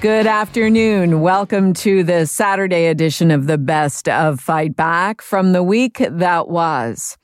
Good afternoon. Welcome to the Saturday edition of the Best of Fight Back from the week that was.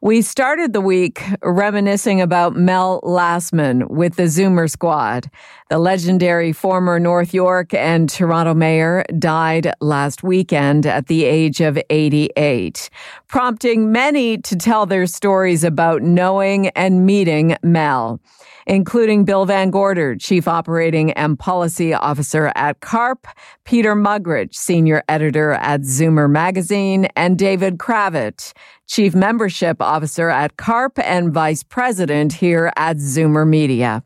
We started the week reminiscing about Mel Lastman with the Zoomer Squad. The legendary former North York and Toronto mayor died last weekend at the age of 88, prompting many to tell their stories about knowing and meeting Mel including Bill VanGorder, Chief Operating and Policy Officer at CARP, Peter Muggeridge, Senior Editor at Zoomer Magazine, and David Cravit, Chief Membership Officer at CARP and Vice President here at Zoomer Media.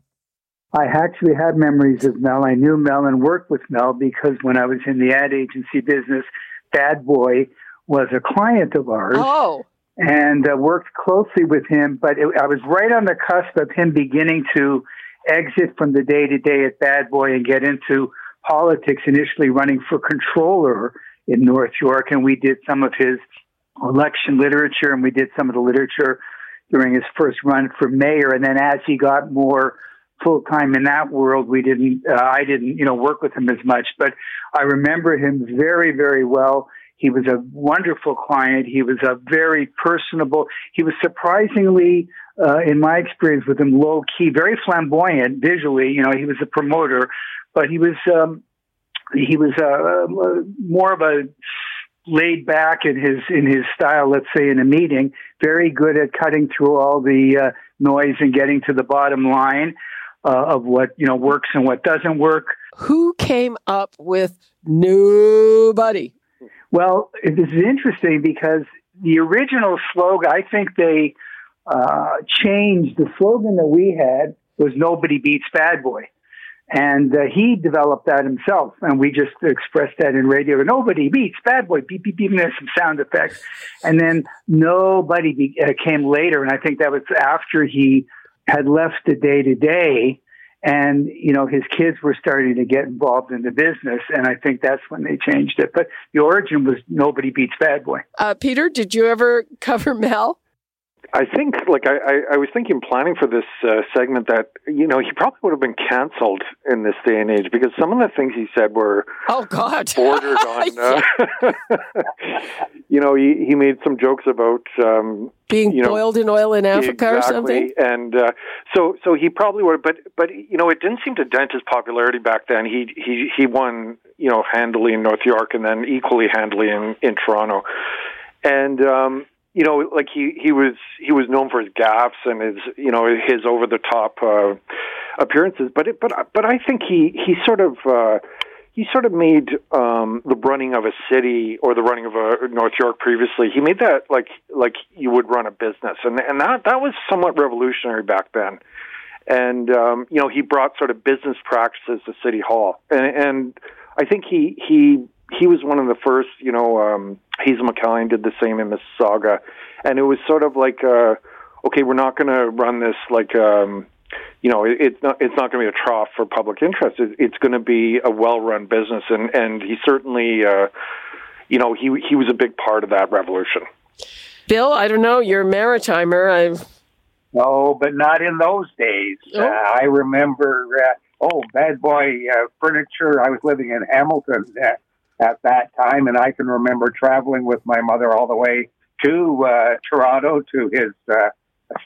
I actually had memories of Mel. I knew Mel and worked with Mel because when I was in the ad agency business, Bad Boy was a client of ours. Oh and uh, worked closely with him. But it, I was right on the cusp of him beginning to exit from the day to day at Bad Boy and get into politics, initially running for controller in North York. And we did some of his election literature and we did some of the literature during his first run for mayor. And then as he got more full time in that world, we didn't, uh, I didn't, you know, work with him as much, but I remember him very, very well. He was a wonderful client. He was a very personable. He was surprisingly, uh, in my experience with him, low key, very flamboyant visually. You know, he was a promoter, but he was um, he was uh, more of a laid back in his in his style. Let's say in a meeting, very good at cutting through all the uh, noise and getting to the bottom line uh, of what you know works and what doesn't work. Who came up with nobody? Well, this is interesting because the original slogan, I think they uh, changed the slogan that we had was "Nobody beats Bad Boy," and uh, he developed that himself, and we just expressed that in radio. Nobody beats Bad Boy. Beep beep beep. And there's some sound effects, and then nobody be- uh, came later, and I think that was after he had left the day to day and you know his kids were starting to get involved in the business. And i think that's when they changed it. But the origin was nobody beats bad boy. Uh, peter did you ever cover mel I think, like, I, I, I was thinking, planning for this uh, segment, that you know he probably would have been canceled in this day and age because some of the things he said were oh god bordered on. Uh, you know, he he made some jokes about um, being you know, boiled in oil in Africa exactly. or something. And uh, so so he probably would, but but you know, it didn't seem to dent his popularity back then. He he he won you know handily in North York and then equally handily in in Toronto, and. um you know, like he he was he was known for his gaffes and his you know his over the top uh, appearances, but it, but but I think he he sort of. Uh, he sort of made um, the running of a city or the running of a North York previously. He made that like like you would run a business, and and that that was somewhat revolutionary back then. And um, you know, he brought sort of business practices to City Hall, and, and I think he he he was one of the first. You know, um, Hazel McCallion did the same in Mississauga, and it was sort of like, uh, okay, we're not going to run this like. Um, you know, it, it's not it's not going to be a trough for public interest. It, it's going to be a well-run business, and and he certainly, uh, you know, he he was a big part of that revolution. Bill, I don't know, you're a maritimer. I've no, but not in those days. Oh. Uh, I remember, uh, oh, bad boy uh, furniture. I was living in Hamilton uh, at that time, and I can remember traveling with my mother all the way to uh, Toronto to his uh,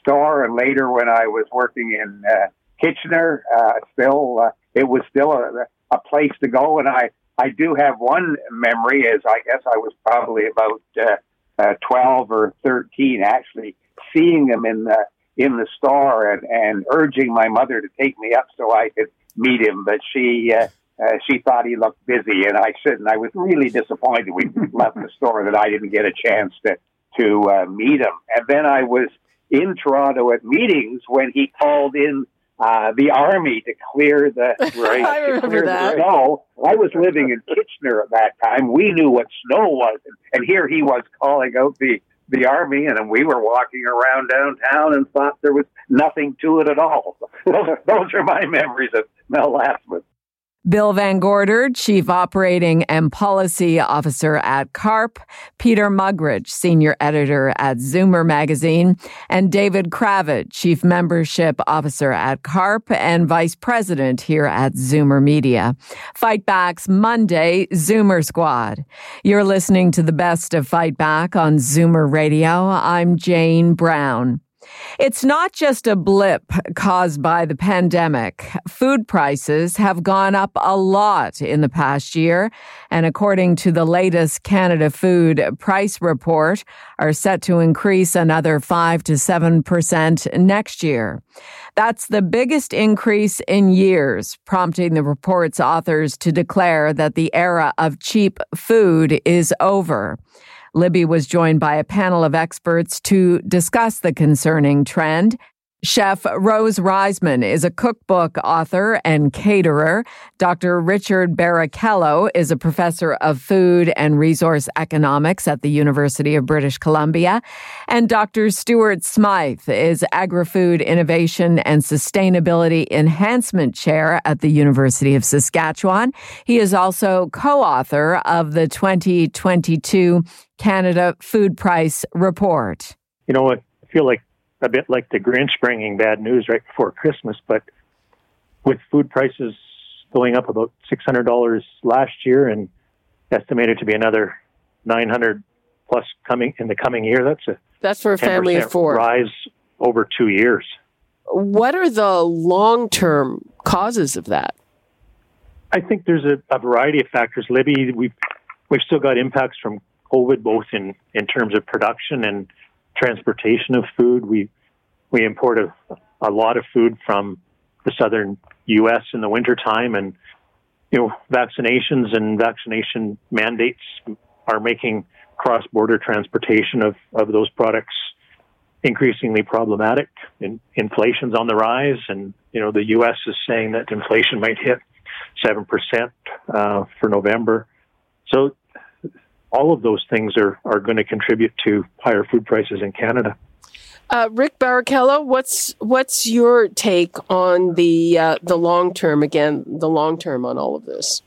store, and later when I was working in uh, Kitchener, uh, still uh, it was still a, a place to go. And I I do have one memory, as I guess I was probably about uh, uh, twelve or thirteen, actually seeing him in the in the store and, and urging my mother to take me up so I could meet him, but she. Uh, uh, she thought he looked busy, and I said, and I was really disappointed. We left the store that I didn't get a chance to to uh, meet him. And then I was in Toronto at meetings when he called in uh, the army to clear the right. I remember that. snow. I was living in Kitchener at that time. We knew what snow was, and here he was calling out the the army, and we were walking around downtown and thought there was nothing to it at all. those, those are my memories of Mel Lastman. Bill VanGorder, Chief Operating and Policy Officer at CARP, Peter Muggeridge, Senior Editor at Zoomer Magazine, and David Cravit, Chief Membership Officer at CARP and Vice President here at Zoomer Media. Fight Back's Monday Zoomer Squad. You're listening to the best of Fight Back on Zoomer Radio. I'm Jane Brown. It's not just a blip caused by the pandemic. Food prices have gone up a lot in the past year, and according to the latest Canada Food Price Report, are set to increase another 5 to 7% next year. That's the biggest increase in years, prompting the report's authors to declare that the era of cheap food is over. Libby was joined by a panel of experts to discuss the concerning trend Chef Rose Reisman is a cookbook author and caterer. Dr. Richard Barichello is a professor of food and resource economics at the University of British Columbia. And Dr. Stuart Smyth is Agri-Food Innovation and Sustainability Enhancement Chair at the University of Saskatchewan. He is also co-author of the 2022 Canada Food Price Report. You know, I feel like a bit like the Grinch bringing bad news right before Christmas, but with food prices going up about $600 last year and estimated to be another 900 plus coming in the coming year, that's a that's for a family of four rise over two years. What are the long term causes of that? I think there's a, a variety of factors. Libby, we've we've still got impacts from COVID, both in in terms of production and transportation of food. We we import a, a lot of food from the southern U.S. in the wintertime, and you know vaccinations and vaccination mandates are making cross-border transportation of, of those products increasingly problematic. In, inflation's on the rise, and you know the U.S. is saying that inflation might hit seven percent uh, for November. So all of those things are, are going to contribute to higher food prices in Canada. Uh, Rick Barichello, what's what's your take on the uh, the long term? Again, the long term on all of this.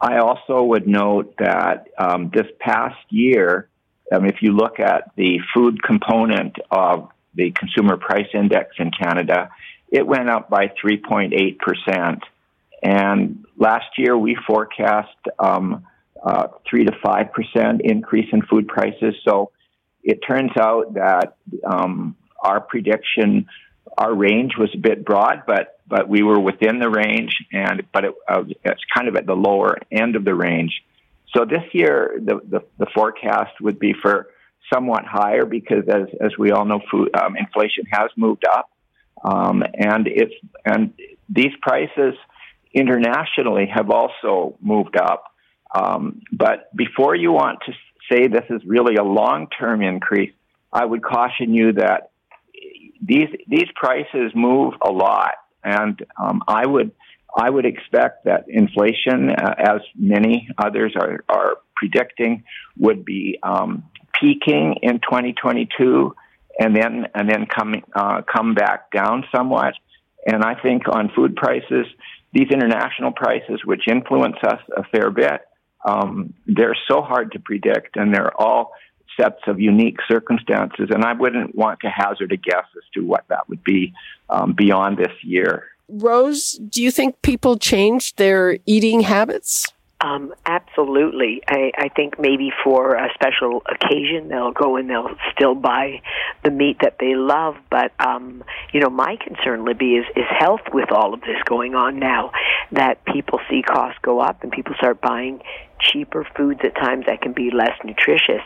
I also would note that um, this past year, um, if you look at the food component of the consumer price index in Canada, it went up by 3.8 percent. And last year, we forecast um, uh, three to five percent increase in food prices. So it turns out that um, our prediction, our range was a bit broad, but but we were within the range, and but it, uh, it's kind of at the lower end of the range. So this year, the, the, the forecast would be for somewhat higher because, as as we all know, food um, inflation has moved up, um, and it's and these prices internationally have also moved up. Um, but before you want to say this is really a long term increase, I would caution you that these these prices move a lot, and um, I would I would expect that inflation, uh, as many others are are predicting, would be um, peaking in 2022, and then and then come uh, come back down somewhat. And I think on food prices, these international prices, which influence us a fair bit, um, they're so hard to predict, and they're all sets of unique circumstances. And I wouldn't want to hazard a guess as to what that would be um, beyond this year. Rose, do you think people changed their eating habits? Um, absolutely. I, I think maybe for a special occasion they'll go and they'll still buy the meat that they love. But um, you know, my concern, Libby, is is health with all of this going on now. That people see costs go up and people start buying cheaper foods at times that can be less nutritious.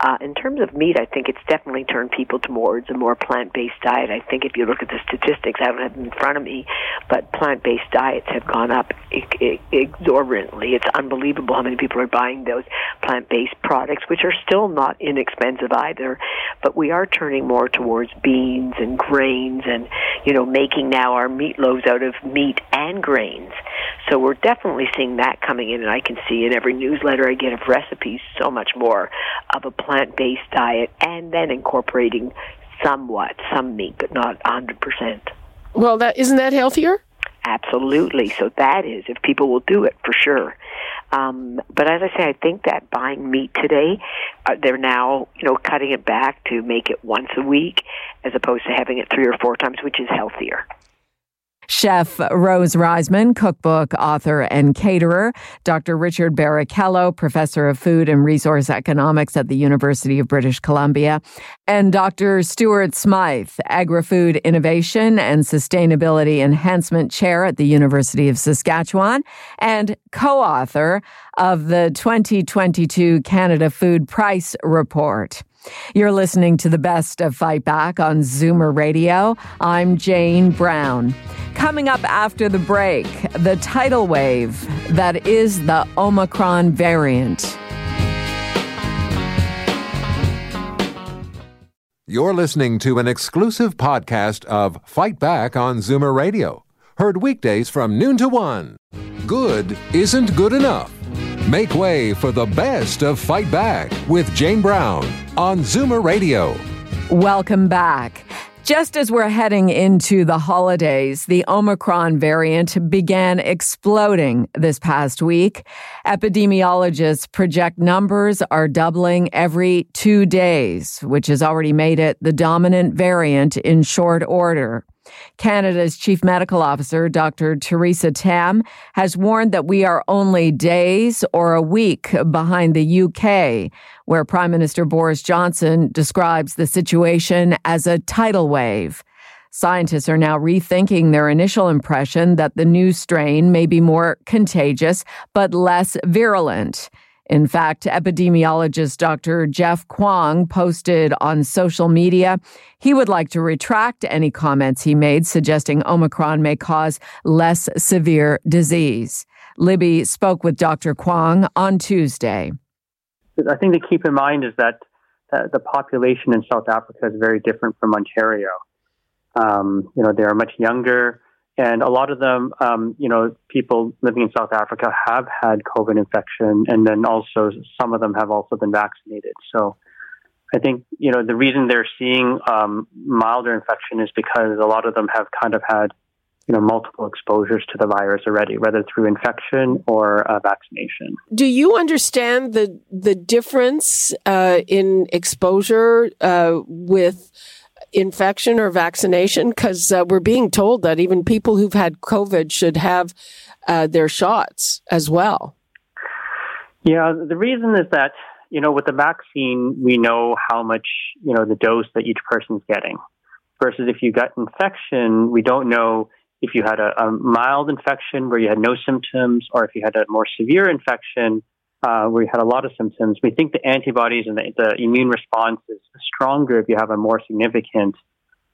Uh, in terms of meat, I think it's definitely turned people towards a more plant-based diet. I think if you look at the statistics, I don't have them in front of me, but plant-based diets have gone up exorbitantly. It's unbelievable how many people are buying those plant-based products, which are still not inexpensive either. But we are turning more towards beans and grains, and you know, making now our meatloaves out of meat and grains. So we're definitely seeing that coming in, and I can see in every newsletter I get of recipes so much more of a plant based diet and then incorporating somewhat, some meat, but not 100%. Well, that isn't that healthier? Absolutely. So that is, if people will do it, for sure. Um, but as I say, I think that buying meat today, uh, they're now, you know, cutting it back to make it once a week as opposed to having it three or four times, which is healthier. Chef Rose Reisman, cookbook author and caterer, Dr. Richard Barichello, professor of food and resource economics at the University of British Columbia, and Dr. Stuart Smyth, agri-food innovation and sustainability enhancement chair at the University of Saskatchewan, and co-author of the 2022 Canada Food Price Report. You're listening to the best of Fight Back on Zoomer Radio. I'm Jane Brown. Coming up after the break, the tidal wave that is the Omicron variant. You're listening to an exclusive podcast of Fight Back on Zoomer Radio. Heard weekdays from noon to one. Good isn't good enough. Make way for the best of Fight Back with Jane Brown on Zoomer Radio. Welcome back. Just as we're heading into the holidays, the Omicron variant began exploding this past week. Epidemiologists project numbers are doubling every two days, which has already made it the dominant variant in short order. Canada's chief medical officer, Dr. Theresa Tam, has warned that we are only days or a week behind the UK, where Prime Minister Boris Johnson describes the situation as a tidal wave. Scientists are now rethinking their initial impression that the new strain may be more contagious but less virulent. In fact, epidemiologist Dr. Jeff Kwong posted on social media he would like to retract any comments he made suggesting Omicron may cause less severe disease. Libby spoke with Dr. Kwong on Tuesday. I think to keep in mind is that uh, the population in South Africa is very different from Ontario. Um, you know, they are much younger. And a lot of them, um, you know, people living in South Africa have had COVID infection, and then also some of them have also been vaccinated. So I think, you know, the reason they're seeing um, milder infection is because a lot of them have kind of had, you know, multiple exposures to the virus already, whether through infection or uh, vaccination. Do you understand the the difference uh, in exposure uh, with infection or vaccination? Because uh, we're being told that even people who've had COVID should have uh, their shots as well. Yeah, the reason is that, you know, with the vaccine, we know how much, you know, the dose that each person's getting. Versus if you got infection, we don't know if you had a, a mild infection where you had no symptoms or if you had a more severe infection uh, where you had a lot of symptoms. We think the antibodies and the, the immune response is stronger if you have a more significant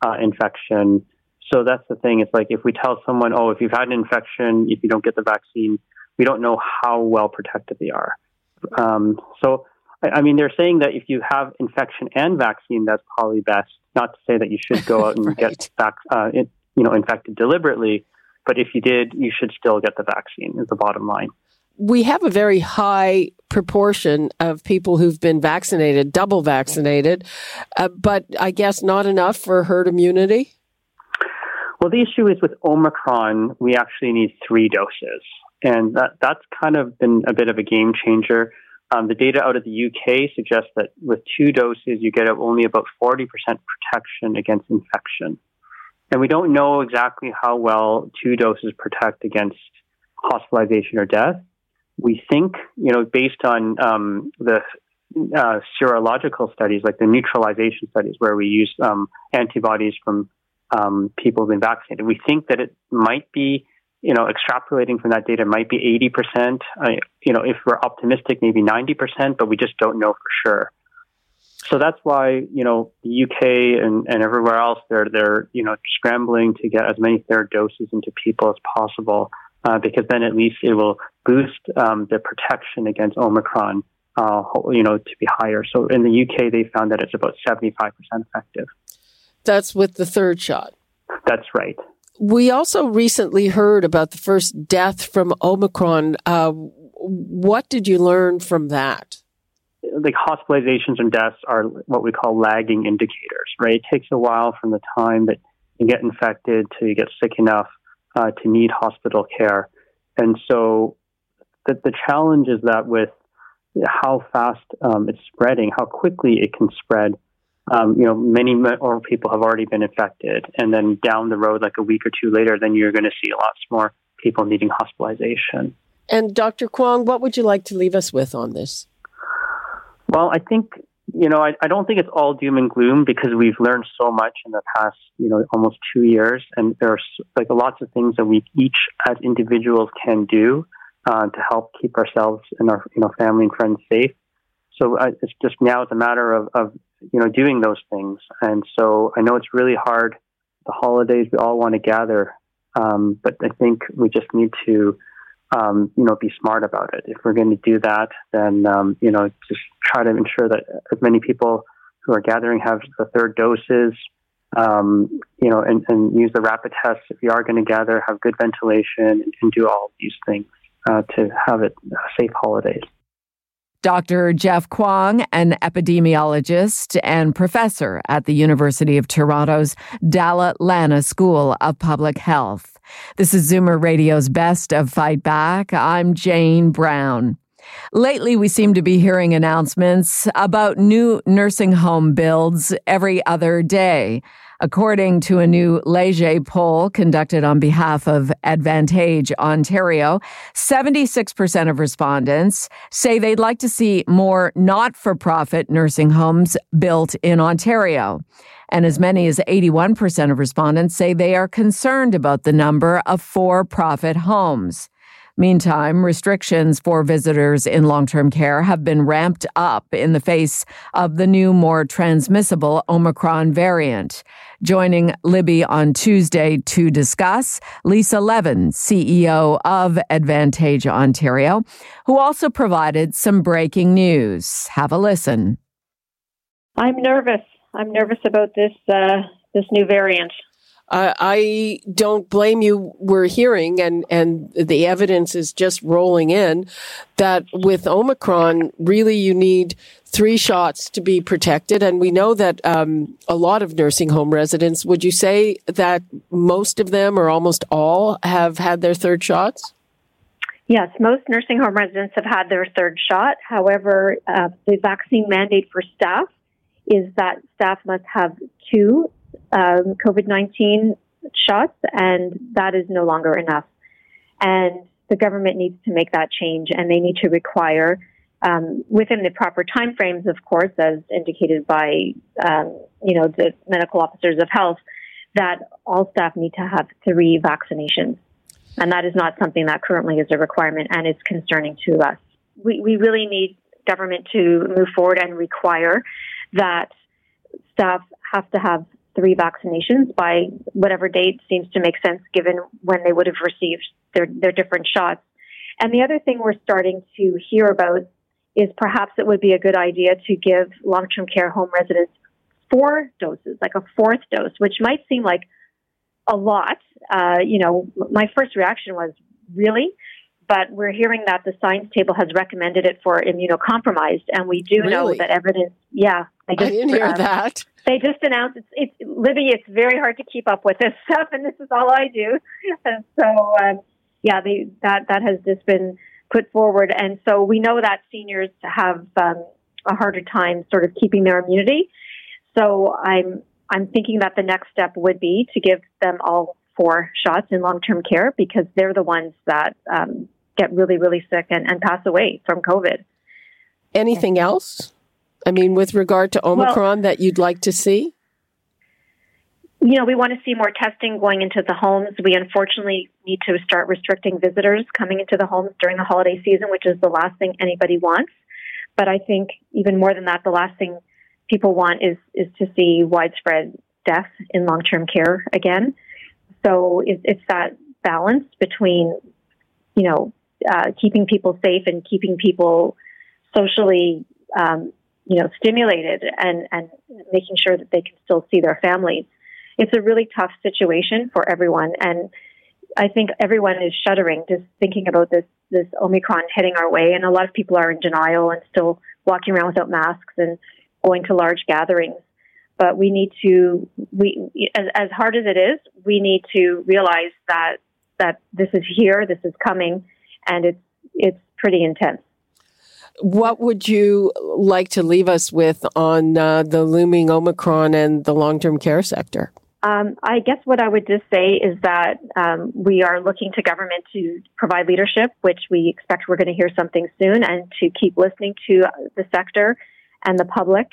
uh, infection. So that's the thing. It's like if we tell someone, oh, if you've had an infection, if you don't get the vaccine, we don't know how well protected they are. Um, so, I, I, mean, they're saying that if you have infection and vaccine, that's probably best. Not to say that you should go out and right. get vac- uh, it, you know, infected deliberately, but if you did, you should still get the vaccine. Is the bottom line we have a very high proportion of people who've been vaccinated, double vaccinated, uh, but I guess not enough for herd immunity. Well, the issue is with Omicron, we actually need three doses. And that, that's kind of been a bit of a game changer. Um, the data out of the UK suggests that with two doses, you get only about 40% protection against infection. And we don't know exactly how well two doses protect against hospitalization or death we think, you know, based on um, the uh, serological studies, like the neutralization studies, where we use um, antibodies from um, people who've been vaccinated, we think that it might be you know, extrapolating from that data might be 80%. Uh, you know, if we're optimistic, maybe 90%, but we just don't know for sure. So that's why, you know, the UK and, and everywhere else, they're, they're, you know, scrambling to get as many third doses into people as possible, uh, because then at least it will boost um, the protection against Omicron, uh, you know, to be higher. So in the UK, they found that it's about 75% effective. That's with the third shot. That's right. We also recently heard about the first death from Omicron. Uh, what did you learn from that? Like hospitalizations and deaths are what we call lagging indicators, right? It takes a while from the time that you get infected to you get sick enough uh, to need hospital care. And so the, the challenge is that with how fast um, it's spreading, how quickly it can spread, um, you know, many more people have already been infected. And then down the road, like a week or two later, then you're going to see lots more people needing hospitalization. And Dr. Kwong, what would you like to leave us with on this? Well, I think, you know, I, I don't think it's all doom and gloom because we've learned so much in the past, you know, almost two years. And there's like lots of things that we each as individuals can do uh, to help keep ourselves and our, you know, family and friends safe. So uh, it's just now it's a matter of, of you know, doing those things. And so I know it's really hard. The holidays, we all want to gather, um, but I think we just need to, um, you know, be smart about it. If we're going to do that, then um, you know, just try to ensure that as many people who are gathering have the third doses. Um, you know, and, and use the rapid tests if you are going to gather, have good ventilation, and, do all these things uh, to have it safe holidays. Dr. Jeff Kwong, an epidemiologist and professor at the University of Toronto's Dalla Lana School of Public Health. This is Zoomer Radio's Best of Fight Back. I'm Jane Brown. Lately, we seem to be hearing announcements about new nursing home builds every other day. According to a new Leger poll conducted on behalf of Advantage Ontario, 76% of respondents say they'd like to see more not for profit nursing homes built in Ontario. And as many as 81% of respondents say they are concerned about the number of for profit homes. Meantime, restrictions for visitors in long term care have been ramped up in the face of the new, more transmissible Omicron variant. Joining Libby on Tuesday to discuss, Lisa Levin, CEO of Advantage Ontario, who also provided some breaking news. Have a listen. I'm nervous. I'm nervous about this uh, this new variant. Uh, I don't blame you. We're hearing, and, and the evidence is just rolling in that with Omicron, really you need three shots to be protected. And we know that um, a lot of nursing home residents, would you say that most of them or almost all have had their third shots? Yes, most nursing home residents have had their third shot. However, uh, the vaccine mandate for staff is that staff must have two um, COVID 19 shots, and that is no longer enough. And the government needs to make that change, and they need to require, um, within the proper timeframes, of course, as indicated by um, you know the medical officers of health, that all staff need to have three vaccinations, and that is not something that currently is a requirement, and it's concerning to us. We we really need government to move forward and require that staff have to have three vaccinations by whatever date seems to make sense given when they would have received their, their different shots. And the other thing we're starting to hear about is perhaps it would be a good idea to give long term care home residents four doses, like a fourth dose, which might seem like a lot. Uh, you know, my first reaction was, really? But we're hearing that the science table has recommended it for immunocompromised, and we do really? know that evidence. Yeah, I, just, I didn't hear uh, that they just announced it's, it's Libby. It's very hard to keep up with this stuff, and this is all I do. And so, um, yeah, they, that that has just been put forward, and so we know that seniors have um, a harder time sort of keeping their immunity. So I'm I'm thinking that the next step would be to give them all four shots in long term care because they're the ones that um, get really really sick and, and pass away from COVID. Anything else? I mean, with regard to Omicron well, that you'd like to see? you know, we want to see more testing going into the homes. We unfortunately need to start restricting visitors coming into the homes during the holiday season, which is the last thing anybody wants. But I think even more than that, the last thing people want is is to see widespread death in long term care again. So it, it's that balance between, you know, uh, keeping people safe and keeping people socially, um, you know, stimulated and and making sure that they can still see their families it's a really tough situation for everyone. And I think everyone is shuddering just thinking about this, this Omicron hitting our way. And a lot of people are in denial and still walking around without masks and going to large gatherings. But we need to, we, as, as hard as it is, we need to realize that, that this is here, this is coming, and it's, it's pretty intense. What would you like to leave us with on uh, the looming Omicron and the long term care sector? Um, I guess what I would just say is that um, we are looking to government to provide leadership, which we expect we're going to hear something soon, and to keep listening to the sector and the public,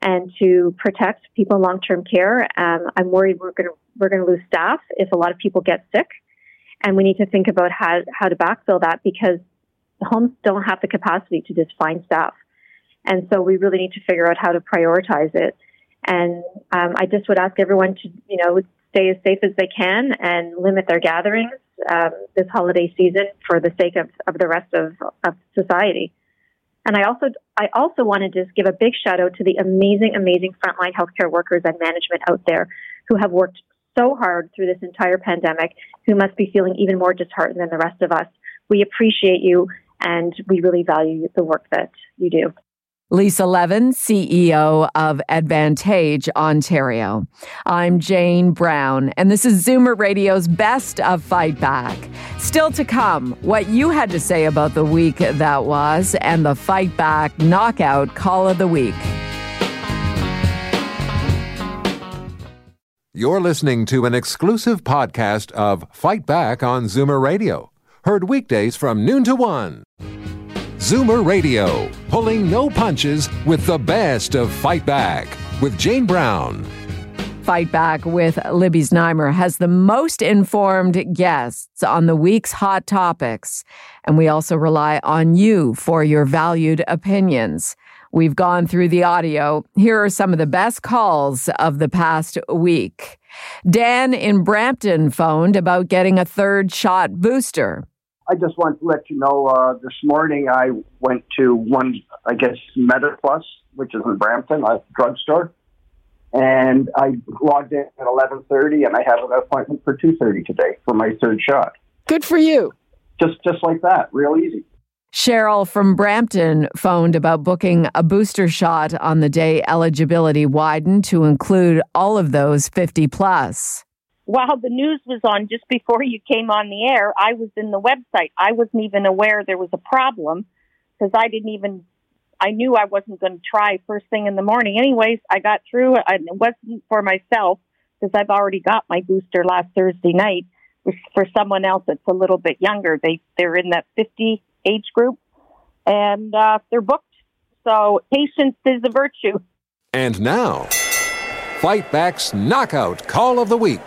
and to protect people in long-term care. Um, I'm worried we're going to we're going to lose staff if a lot of people get sick, and we need to think about how how to backfill that because homes don't have the capacity to just find staff, and so we really need to figure out how to prioritize it. And um, I just would ask everyone to, you know, stay as safe as they can and limit their gatherings um, this holiday season for the sake of, of the rest of, of society. And I also, I also want to just give a big shout out to the amazing, amazing frontline healthcare workers and management out there who have worked so hard through this entire pandemic, who must be feeling even more disheartened than the rest of us. We appreciate you and we really value the work that you do. Lisa Levin, CEO of Advantage Ontario. I'm Jane Brown, and this is Zoomer Radio's Best of Fight Back. Still to come, what you had to say about the week that was, and the Fight Back Knockout Call of the Week. You're listening to an exclusive podcast of Fight Back on Zoomer Radio, heard weekdays from noon to one. Zoomer Radio, pulling no punches with the best of Fight Back with Jane Brown. Fight Back with Libby Znaimer has the most informed guests on the week's hot topics. And we also rely on you for your valued opinions. We've gone through the audio. Here are some of the best calls of the past week. Dan in Brampton phoned about getting a third shot booster. I just want to let you know uh, this morning I went to one, I guess, MetaPlus, which is in Brampton, a drugstore, and I logged in at 11:30, and I have an appointment for 2:30 today for my third shot. Good for you. Just just like that, real easy. Cheryl from Brampton phoned about booking a booster shot on the day eligibility widened to include all of those 50 plus while the news was on just before you came on the air, I was in the website. I wasn't even aware there was a problem because I didn't even, I knew I wasn't going to try first thing in the morning. Anyways, I got through it. It wasn't for myself because I've already got my booster last Thursday night. For someone else that's a little bit younger, they they're in that 50 age group, and uh, they're booked. So patience is a virtue. And now, Fight Back's knockout call of the week.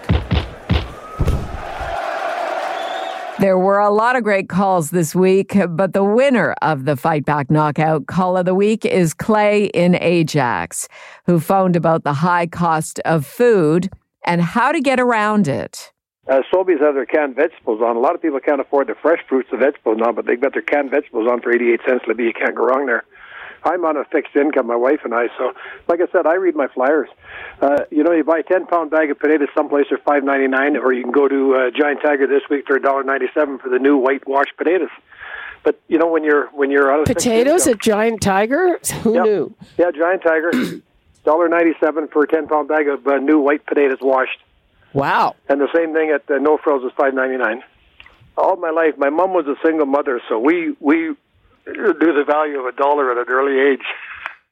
There were a lot of great calls this week, but the winner of the Fight Back Knockout Call of the Week is Clay in Ajax, who phoned about the high cost of food and how to get around it. Uh, Sobeys have their canned vegetables on. A lot of people can't afford the fresh fruits and vegetables now, but they've got their canned vegetables on for 88 cents. Libby, you can't go wrong there. I'm on a fixed income, my wife and I. So, like I said, I read my flyers. Uh, you know, you buy a 10 pound bag of potatoes someplace for five ninety nine, or you can go to uh, Giant Tiger this week for a dollar ninety seven for the new whitewashed potatoes. But you know, when you're when you're out of potatoes at Giant Tiger, who yeah. knew? Yeah, Giant Tiger, dollar ninety seven for a 10 pound bag of uh, new white potatoes washed. Wow! And the same thing at uh, No Frills is five ninety nine. All my life, my mom was a single mother, so we we do the value of a dollar at an early age.